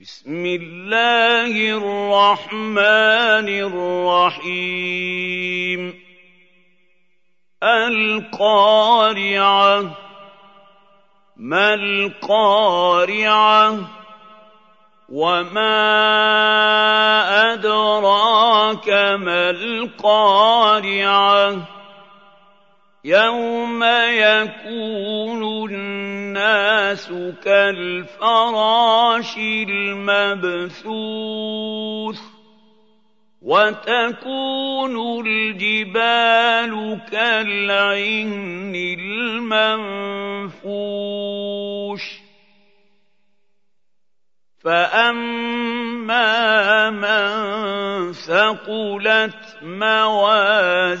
بسم الله الرحمن الرحيم. القارعة. ما القارعة؟ وما أدراك ما القارعة؟ يوم يكون الناس كالفراش المبثوث وتكون الجبال كالعهن المنفوش فأما من ثقلت موازينه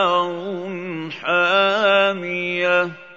Micah